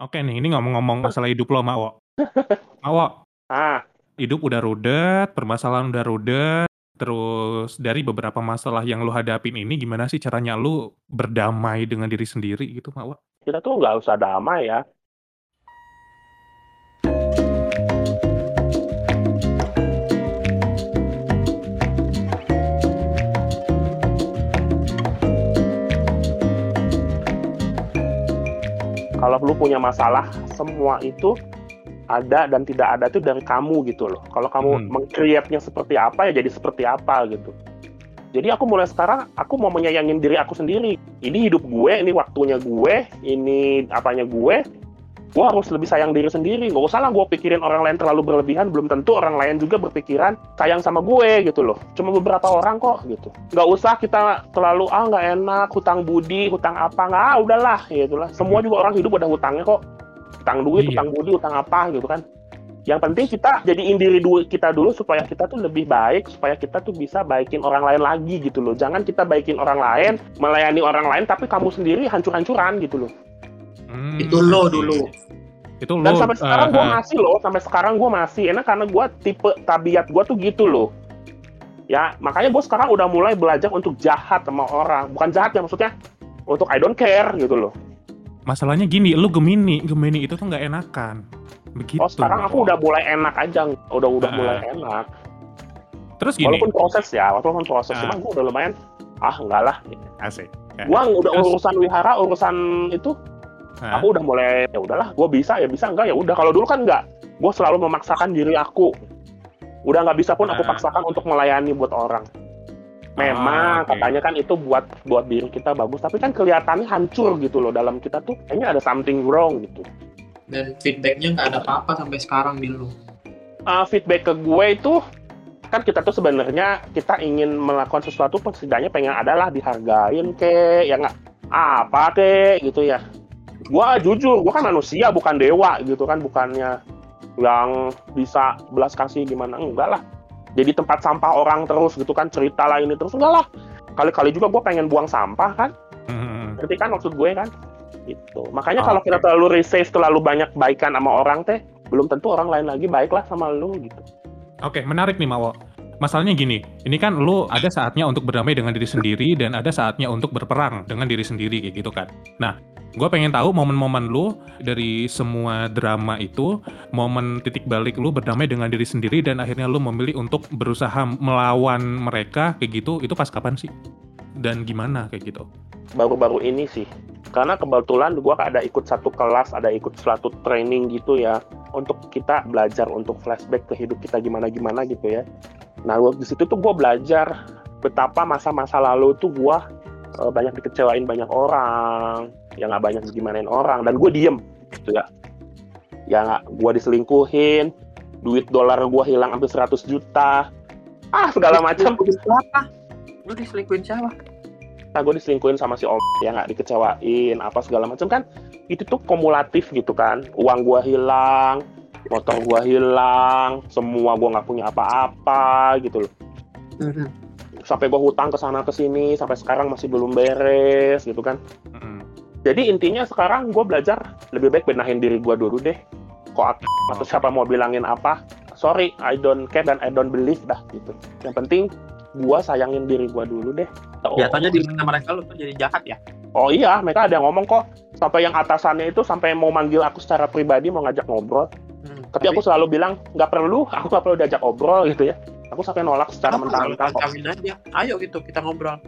Oke nih, ini ngomong-ngomong masalah hidup lo, Mawo. Mawo, Ah, hidup udah rudet, permasalahan udah rudet, terus dari beberapa masalah yang lo hadapin ini, gimana sih caranya lo berdamai dengan diri sendiri gitu, Mawo? kita tuh nggak usah damai ya. Kalau lu punya masalah, semua itu ada dan tidak ada itu dari kamu gitu loh. Kalau kamu Hmm. meng-create-nya seperti apa ya jadi seperti apa gitu. Jadi aku mulai sekarang aku mau menyayangin diri aku sendiri. Ini hidup gue, ini waktunya gue, ini apanya gue. Gue harus lebih sayang diri sendiri. Gak usah lah gue pikirin orang lain terlalu berlebihan. Belum tentu orang lain juga berpikiran sayang sama gue gitu loh. Cuma beberapa orang kok gitu. Gak usah kita terlalu ah nggak enak, hutang budi, hutang apa nggak. Ah udahlah gitu lah. Semua juga orang hidup ada hutangnya kok. Hutang duit, Iya. hutang budi, hutang apa gitu kan. Yang penting kita jadiin diri dulu kita dulu supaya kita tuh lebih baik, supaya kita tuh bisa baikin orang lain lagi gitu loh. Jangan kita baikin orang lain, melayani orang lain, tapi kamu sendiri hancur-hancuran gitu loh. Hmm, Itu lo dulu. Itu lo. Dan sampai sekarang eh, gue eh, masih loh, sampai sekarang gue masih. Enak karena gue tipe tabiat gue tuh gitu loh. Ya, makanya gue sekarang udah mulai belajar untuk jahat sama orang. Bukan jahat ya maksudnya, untuk I don't care gitu loh. masalahnya gini, lo Gemini, Gemini itu tuh nggak enakan. Begitu. Oh sekarang aku udah mulai enak aja, udah udah Ah. mulai enak. Terus gini, Walaupun proses ya, walaupun proses, Ah. cuma gue udah lumayan. Ah enggak lah, asik. Ya. gua udah urusan wihara urusan itu Hah? aku udah mulai ya udahlah gue bisa ya bisa enggak ya udah kalau dulu kan enggak gue selalu memaksakan diri aku udah nggak bisa pun aku Ah. paksakan untuk melayani buat orang memang Ah, oke. katanya kan itu buat buat diri kita bagus tapi kan kelihatannya hancur gitu loh dalam kita tuh kayaknya ada something wrong gitu Dan feedbacknya nggak ada apa-apa sampai sekarang di lo. Ah, feedback ke gue itu kan kita tuh sebenarnya kita ingin melakukan sesuatu setidaknya pengen adalah dihargain ke ya nggak apa ke gitu ya gua jujur gua kan manusia bukan dewa gitu kan bukannya yang bisa belas kasih gimana enggak lah jadi tempat sampah orang terus gitu kan cerita lah ini terus enggak lah kali-kali juga gua pengen buang sampah kan Hmm. ngerti kan maksud gue kan itu makanya Oh, kalau kita oke. terlalu receive terlalu banyak baikan sama orang teh belum tentu orang lain lagi baiklah sama lu gitu Oke, menarik nih Mawo. Masalahnya gini, ini kan lu ada saatnya untuk berdamai dengan diri sendiri dan ada saatnya untuk berperang dengan diri sendiri kayak gitu kan. Nah, gue pengen tahu momen-momen lu dari semua drama itu, momen titik balik lu berdamai dengan diri sendiri dan akhirnya lu memilih untuk berusaha melawan mereka kayak gitu, itu pas kapan sih? Dan gimana kayak gitu? baru-baru ini sih karena kebetulan gua ada ikut satu kelas ada ikut suatu training gitu ya untuk kita belajar untuk flashback ke hidup kita gimana gimana gitu ya nah di situ tuh gua belajar betapa masa-masa lalu tuh gua eh, banyak dikecewain banyak orang ya nggak banyak digimanain orang. Dan gue diem gitu ya. Ya nggak gue diselingkuhin duit dolar gua hilang hampir 100 juta. Ah segala macam? Lu diselingkuhin siapa? nah gue diselingkuhin sama si om ya nggak dikecewain apa segala macam. Kan itu tuh kumulatif gitu kan. Uang gua hilang motor gua hilang semua gua nggak punya apa-apa gitu loh. Sampai gua hutang ke sana ke sini sampai sekarang masih belum beres gitu kan. Mm. Jadi intinya sekarang gue belajar lebih baik benahin diri gua dulu deh kok atau siapa mau bilangin apa sorry I don't care dan I don't believe dah gitu yang penting gua sayangin diri gua dulu deh Oh. Biasanya di mana mereka lu tuh jadi jahat ya? Oh iya, mereka ada yang ngomong kok sampai yang atasannya itu sampai mau manggil aku secara pribadi mau ngajak ngobrol. Hmm, Tapi aku selalu bilang nggak perlu, aku nggak perlu diajak ngobrol gitu ya. Aku sampai nolak secara mentah-mentah kok. aja. Ayo gitu kita ngobrol.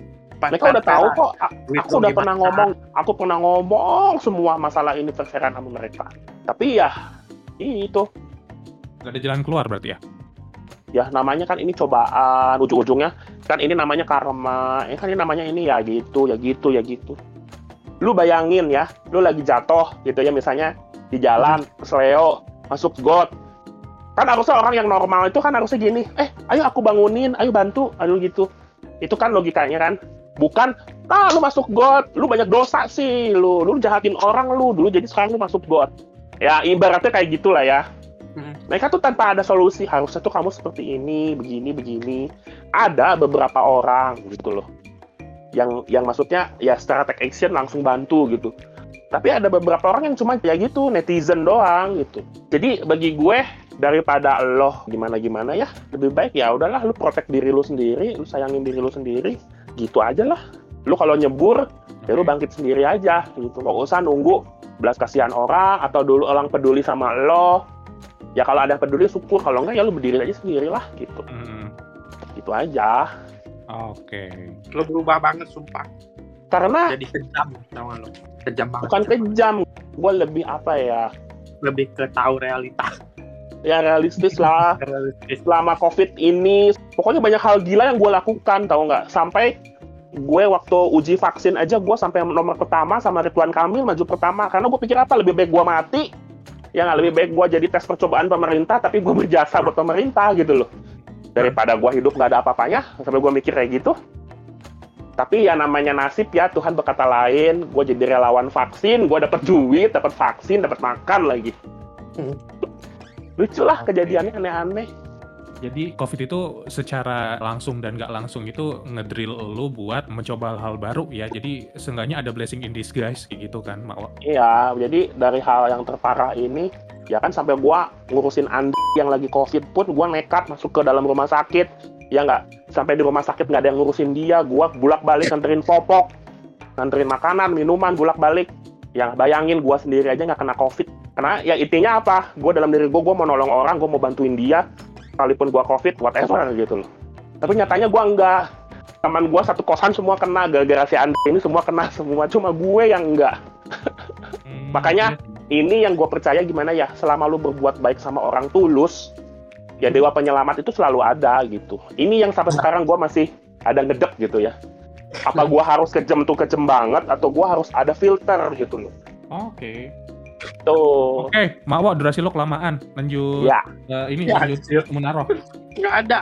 Mereka udah tahu kok. Aku udah pernah ngomong, aku pernah ngomong semua masalah ini terseran sama mereka. Tapi ya itu. Gak ada jalan keluar berarti ya? ya namanya kan ini cobaan ujung-ujungnya kan ini namanya karma eh kan ini namanya ini ya gitu ya gitu ya gitu. Lu bayangin ya lu lagi jatuh gitu ya misalnya di jalan seleo masuk got. Kan harusnya orang yang normal itu kan harusnya gini eh ayo aku bangunin ayo bantu ayo gitu. Itu kan logikanya kan bukan ah lu masuk got lu banyak dosa sih lu lu jahatin orang lu dulu jadi sekarang lu masuk got ya ibaratnya kayak gitulah ya. Hmm. mereka tuh tanpa ada solusi harusnya tuh kamu seperti ini begini begini. Ada beberapa orang gitu loh. Yang yang maksudnya ya secara take action langsung bantu gitu. Tapi ada beberapa orang yang cuma ya gitu, netizen doang gitu. Jadi bagi gue daripada lo gimana gimana ya, lebih baik ya udahlah lu protect diri lu sendiri, lu sayangin diri lu sendiri, gitu aja lah. Lu kalau nyebur, ya lu bangkit sendiri aja gitu. Gak usah nunggu belas kasihan orang atau dulu orang peduli sama lo. Ya kalau ada yang peduli syukur, kalau enggak ya lu berdiri aja sendiri lah gitu. Hmm, Gitu aja. Oke. Lo berubah banget sumpah. Karena Jadi kejam, tau gak lo? Kejam banget. bukan kejam, gue lebih apa ya, Lebih ke tahu realitas. ya realistis lah. Realistis. selama covid ini pokoknya banyak hal gila yang gue lakukan tau nggak? Sampai gue waktu uji vaksin aja gue sampai nomor pertama sama Ridwan Kamil maju pertama. Karena gue pikir apa? Lebih baik gue mati. Ya nggak lebih baik gue jadi tes percobaan pemerintah tapi gue berjasa buat pemerintah gitu loh. Daripada gue hidup nggak ada apa-apanya sampai gue mikir kayak gitu. Tapi ya namanya nasib ya Tuhan berkata lain. Gue jadi relawan vaksin gue dapat duit dapat vaksin dapat makan lagi. Hmm. lucu lah kejadiannya aneh-aneh Jadi COVID itu secara langsung dan nggak langsung itu ngedrill lu buat mencoba hal-hal baru ya. Jadi seenggaknya ada blessing in disguise gitu kan, Mawa. Iya, jadi dari hal yang terparah ini, ya kan sampai gua ngurusin Andi yang lagi COVID pun gua nekat masuk ke dalam rumah sakit. Ya nggak, sampai di rumah sakit nggak ada yang ngurusin dia, gua bulak-balik nganterin popok, nganterin makanan, minuman, bulak-balik. Yang bayangin gua sendiri aja nggak kena COVID. Karena ya intinya apa? Gua dalam diri gua, gua mau nolong orang, gua mau bantuin dia, sekalipun gua COVID, whatever gitu loh. Tapi nyatanya gua enggak. Teman gua satu kosan semua kena, gara-gara si Andi ini semua kena semua, cuma gue yang enggak. Hmm, Makanya, ini yang gue percaya gimana ya selama lu berbuat baik sama orang tulus ya dewa penyelamat itu selalu ada gitu ini yang sampai sekarang gue masih ada ngedek gitu ya apa gue harus kejem tuh kejem banget atau gue harus ada filter gitu loh Oke. Tuh Oke, Mawa durasi lo kelamaan. Lanjut ya eh, ini Ya, lanjut anjir. Munaroh. Nggak ada.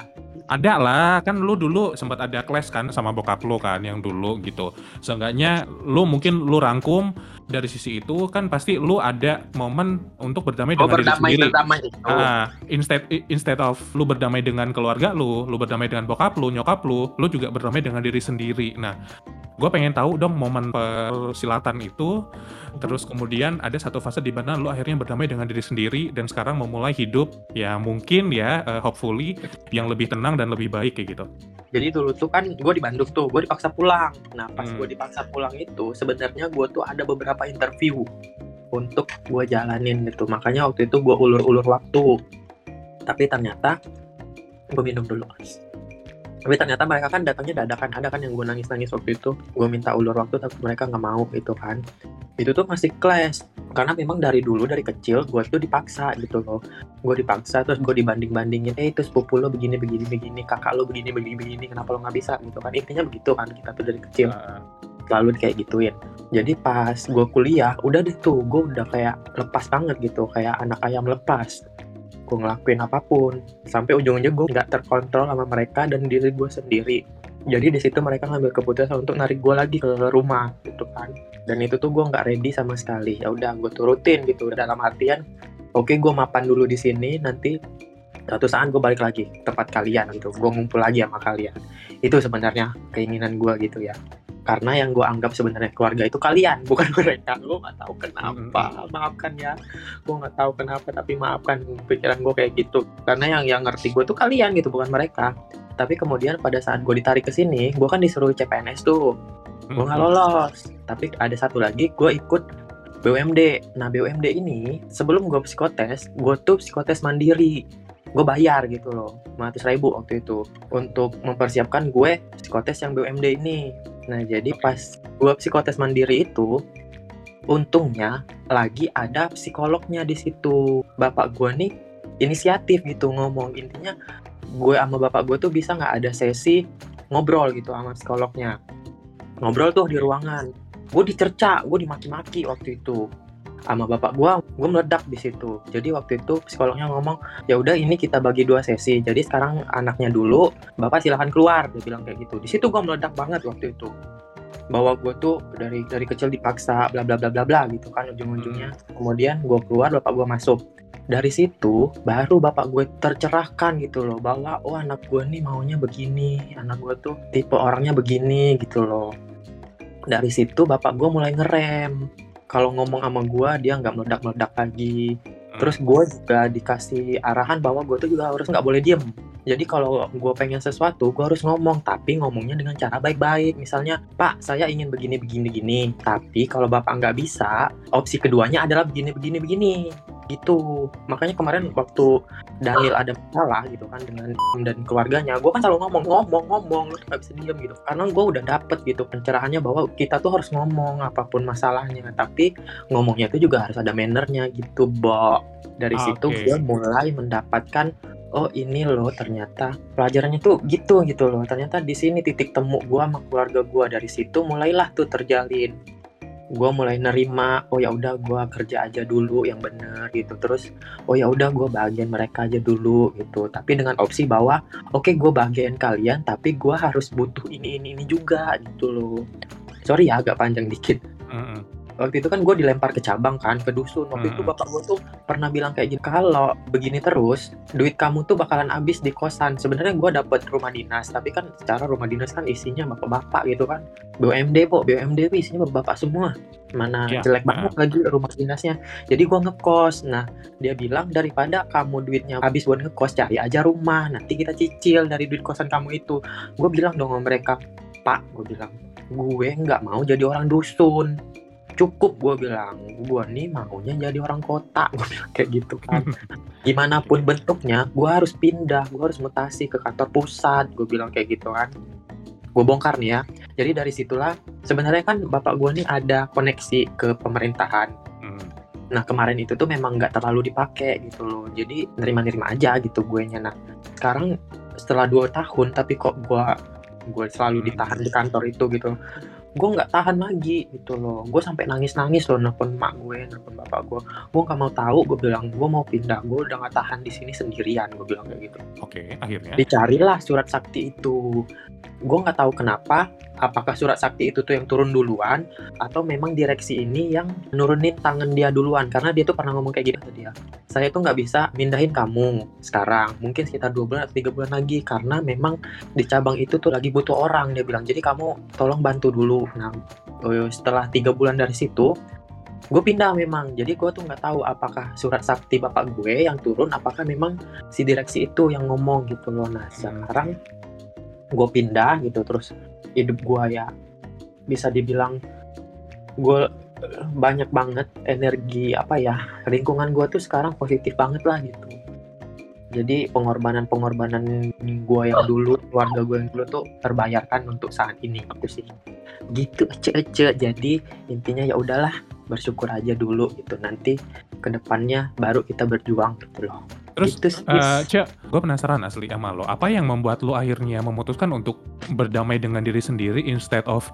Ada lah, kan lu dulu sempat ada clash kan sama bokap lu kan yang dulu gitu. Seenggaknya lu mungkin lu rangkum dari sisi itu kan pasti lu ada momen untuk berdamai Oh dengan diri berdamai sendiri. berdamai. Oh. Ah, instead instead of lu berdamai dengan keluarga lu, lu berdamai dengan bokap lu, nyokap lu, lu juga berdamai dengan diri sendiri. Nah, gue pengen tahu dong momen persilatan itu, terus kemudian ada satu fase di mana lu akhirnya berdamai dengan diri sendiri dan sekarang memulai hidup ya mungkin ya eh, hopefully yang lebih tenang dan lebih baik kayak gitu. Jadi dulu tuh kan gue di Bandung tuh, gue dipaksa pulang. Nah pas Hmm. gue dipaksa pulang itu, sebenarnya gue tuh ada beberapa interview untuk gue jalanin gitu. Makanya waktu itu gue ulur-ulur waktu. Tapi ternyata gue minum dulu. Tapi ternyata mereka kan datangnya dadakan. Ada kan yang gue nangis-nangis waktu itu. Gue minta ulur waktu tapi mereka nggak mau gitu kan. Itu tuh masih clash. Karena memang dari dulu dari kecil gue tuh dipaksa gitu loh. Gue dipaksa terus gue dibanding-bandingin. Eh itu sepupu lo begini begini begini. Kakak lo begini begini begini. Kenapa lo nggak bisa gitu kan. Intinya begitu kan kita tuh dari kecil selalu kayak gituin jadi pas gue kuliah udah deh tuh gue udah kayak lepas banget gitu kayak anak ayam lepas gue ngelakuin apa pun. Sampai ujung-ujungnya gue nggak terkontrol sama mereka dan diri gue sendiri. Jadi di situ mereka ngambil keputusan untuk narik gue lagi ke rumah gitu kan. Dan itu tuh gue nggak ready sama sekali. Ya udah gue turutin gitu. Dalam artian oke gue mapan dulu di sini nanti suatu saat gue balik lagi tempat kalian gitu. Gue ngumpul lagi sama kalian. Itu sebenarnya keinginan gue gitu ya karena yang gue anggap sebenarnya keluarga itu kalian bukan mereka. Gue nggak tahu kenapa. Maafkan ya. Gue nggak tahu kenapa tapi maafkan pikiran gue kayak gitu. Karena yang yang ngerti gue tuh kalian gitu bukan mereka. Tapi kemudian pada saat gue ditarik ke sini gue kan disuruh CPNS tuh. Gue Hmm. nggak lolos. Tapi ada satu lagi gue ikut BUMD nah BUMD ini sebelum gue psikotes gue tuh psikotes mandiri gue bayar gitu loh 500 ribu waktu itu untuk mempersiapkan gue psikotes yang BUMD ini. Nah jadi pas gue psikotes mandiri itu untungnya lagi ada psikolognya di situ. Bapak gue nih inisiatif gitu ngomong. Intinya gue sama bapak gue tuh bisa nggak ada sesi ngobrol gitu sama psikolognya. Ngobrol tuh di ruangan. Gue dicerca gue dimaki-maki waktu itu sama bapak gue gue meledak di situ. Jadi waktu itu psikolognya ngomong ya udah ini kita bagi dua sesi. Jadi sekarang anaknya dulu bapak silahkan keluar dia bilang kayak gitu. Di situ gue meledak banget waktu itu. Bahwa gue tuh dari dari kecil dipaksa bla bla bla bla bla gitu kan ujung-ujungnya. Kemudian gue keluar bapak gue masuk. Dari situ baru bapak gue tercerahkan gitu loh bahwa oh anak gue nih maunya begini. Anak gue tuh tipe orangnya begini gitu loh. Dari situ bapak gue mulai ngerem kalau ngomong sama gue dia nggak meledak-meledak lagi. Hmm. terus gue juga dikasih arahan bahwa gue tuh juga harus nggak boleh diem. Jadi kalau gue pengen sesuatu gue harus ngomong tapi ngomongnya dengan cara baik-baik. Misalnya pak saya ingin begini begini begini. Tapi kalau bapak nggak bisa opsi keduanya adalah begini begini begini gitu. Makanya kemarin waktu Daniel ada masalah gitu kan dengan dan keluarganya gue kan selalu ngomong ngomong ngomong lu nggak bisa diem gitu. Karena gue udah dapet gitu pencerahannya bahwa kita tuh harus ngomong apa pun masalahnya. Tapi ngomongnya itu juga harus ada mannernya gitu Bo. Dari Ah, situ gue mulai mendapatkan oh ini loh ternyata pelajarannya tuh gitu gitu loh. Ternyata di sini titik temu gue sama keluarga gue dari situ mulailah tuh terjalin gue mulai nerima oh ya udah gue kerja aja dulu yang bener gitu. Terus oh ya udah gue bagian mereka aja dulu gitu. Tapi dengan opsi bahwa oke gue bagian kalian tapi gue harus butuh ini ini ini juga gitu loh. Sorry ya agak panjang dikit. Mm-mm. Waktu itu kan gue dilempar ke cabang kan ke dusun. Waktu itu Hmm. bapak gue tuh pernah bilang kayak gini kalau begini terus duit kamu tuh bakalan habis di kosan. Sebenarnya gue dapet rumah dinas tapi kan secara rumah dinas kan isinya bapak-bapak gitu kan. BUMD po BUMD isinya bapak-bapak semua. Mana Iya, jelek nah. banget lagi rumah dinasnya. Jadi gue ngekos. Nah dia bilang daripada kamu duitnya habis buat ngekos cari aja rumah. Nanti kita cicil dari duit kosan kamu itu. Gue bilang dong sama mereka pak gue bilang gue nggak mau jadi orang dusun cukup gue bilang gue nih maunya jadi orang kota gue bilang kayak gitu kan gimana pun bentuknya gue harus pindah gue harus mutasi ke kantor pusat gue bilang kayak gitu kan gue bongkar nih ya jadi dari situlah sebenarnya kan bapak gue nih ada koneksi ke pemerintahan Mm. Nah kemarin itu tuh memang nggak terlalu dipakai gitu loh. Jadi nerima-nerima aja gitu gue nya. Nah sekarang setelah dua tahun tapi kok gue gue selalu Hmm. ditahan di kantor itu gitu. Gue nggak tahan lagi gitu loh. Gue sampai nangis-nangis loh nelfon mak gue, nelfon bapak gue. Gue nggak mau tahu. Gue bilang gue mau pindah. Gue udah nggak tahan di sini sendirian. Gue bilang kayak gitu. Oke, akhirnya. Dicarilah surat sakti itu. Gue nggak tahu kenapa. Apakah surat sakti itu tuh yang turun duluan atau memang direksi ini yang nurunin tangan dia duluan karena dia tuh pernah ngomong kayak gitu ke dia. Saya tuh nggak bisa mindahin kamu sekarang. Mungkin sekitar dua bulan atau tiga bulan lagi karena memang di cabang itu tuh lagi butuh orang dia bilang. Jadi kamu tolong bantu dulu. Nah eh, setelah tiga bulan dari situ gue pindah memang jadi gue tuh nggak tahu apakah surat sakti bapak gue yang turun apakah memang si direksi itu yang ngomong gitu loh nah sekarang gue pindah gitu terus hidup gue ya. Bisa dibilang gue banyak banget energi apa ya lingkungan gue tuh sekarang positif banget lah gitu. Jadi pengorbanan-pengorbanan gue yang dulu keluarga gue yang dulu tuh terbayarkan untuk saat ini aku sih. Gitu ece-ece jadi intinya ya udahlah bersyukur aja dulu gitu. Nanti ke depannya baru kita berjuang gitu loh Terus, gitu sih. Eh, Cek, gue penasaran asli sama lo. Apa yang membuat lo akhirnya memutuskan untuk berdamai dengan diri sendiri instead of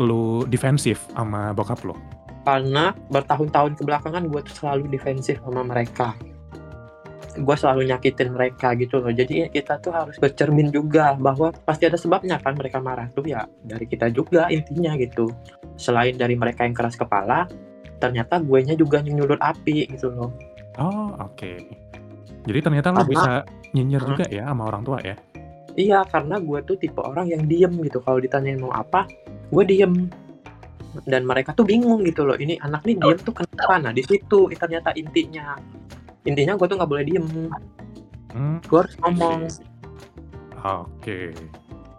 lo defensif sama bokap lo? karena bertahun-tahun kebelakangan gue tuh selalu defensif sama mereka gue selalu nyakitin mereka gitu loh jadi kita tuh harus bercermin juga bahwa pasti ada sebabnya kan mereka marah tuh ya dari kita juga intinya gitu selain dari mereka yang keras kepala ternyata gue nya juga nyulut api gitu loh Oh, oke. Jadi ternyata lo bisa nyinyir Hmm. juga ya sama orang tua ya? iya karena gue tuh tipe orang yang diem gitu. Kalau ditanyain mau apa gue diem. Dan mereka tuh bingung gitu loh. Ini anak nih diem tuh kenapa? Nah di situ ternyata intinya. Intinya gue tuh nggak boleh diem. Hmm, gue harus ngomong. Oke.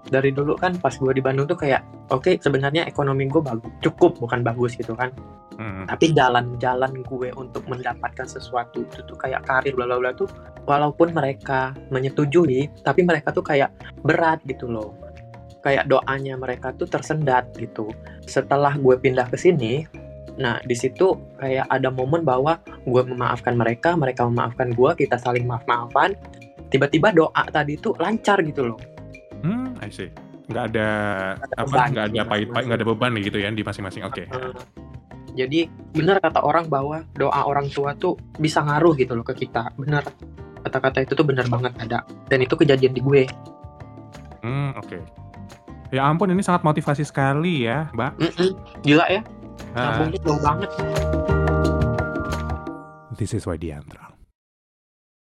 Dari dulu kan pas gue di Bandung tuh kayak oke sebenarnya ekonomi gue bagus cukup bukan bagus gitu kan. Hmm, tapi jalan-jalan gue untuk mendapatkan sesuatu itu tuh kayak karir bla bla bla tuh walaupun mereka menyetujui tapi mereka tuh kayak berat gitu loh. Kayak doanya mereka tuh tersendat gitu. Setelah gue pindah ke sini nah di situ kayak ada momen bahwa gue memaafkan mereka mereka memaafkan gue kita saling maaf maafan tiba-tiba doa tadi tuh lancar gitu loh I see. Nggak ada ada apa? beban Nggak ada pahit-pahit, nggak ada beban gitu ya di masing-masing. Oke. Eh, jadi benar kata orang bahwa doa orang tua tuh bisa ngaruh gitu loh ke kita benar kata-kata itu tuh benar banget ada dan itu kejadian di gue Hmm, oke. Ya ampun, ini sangat motivasi sekali ya, Mbak. Mm-mm. gila ya Ah, sambungnya jauh banget this is why Diantra.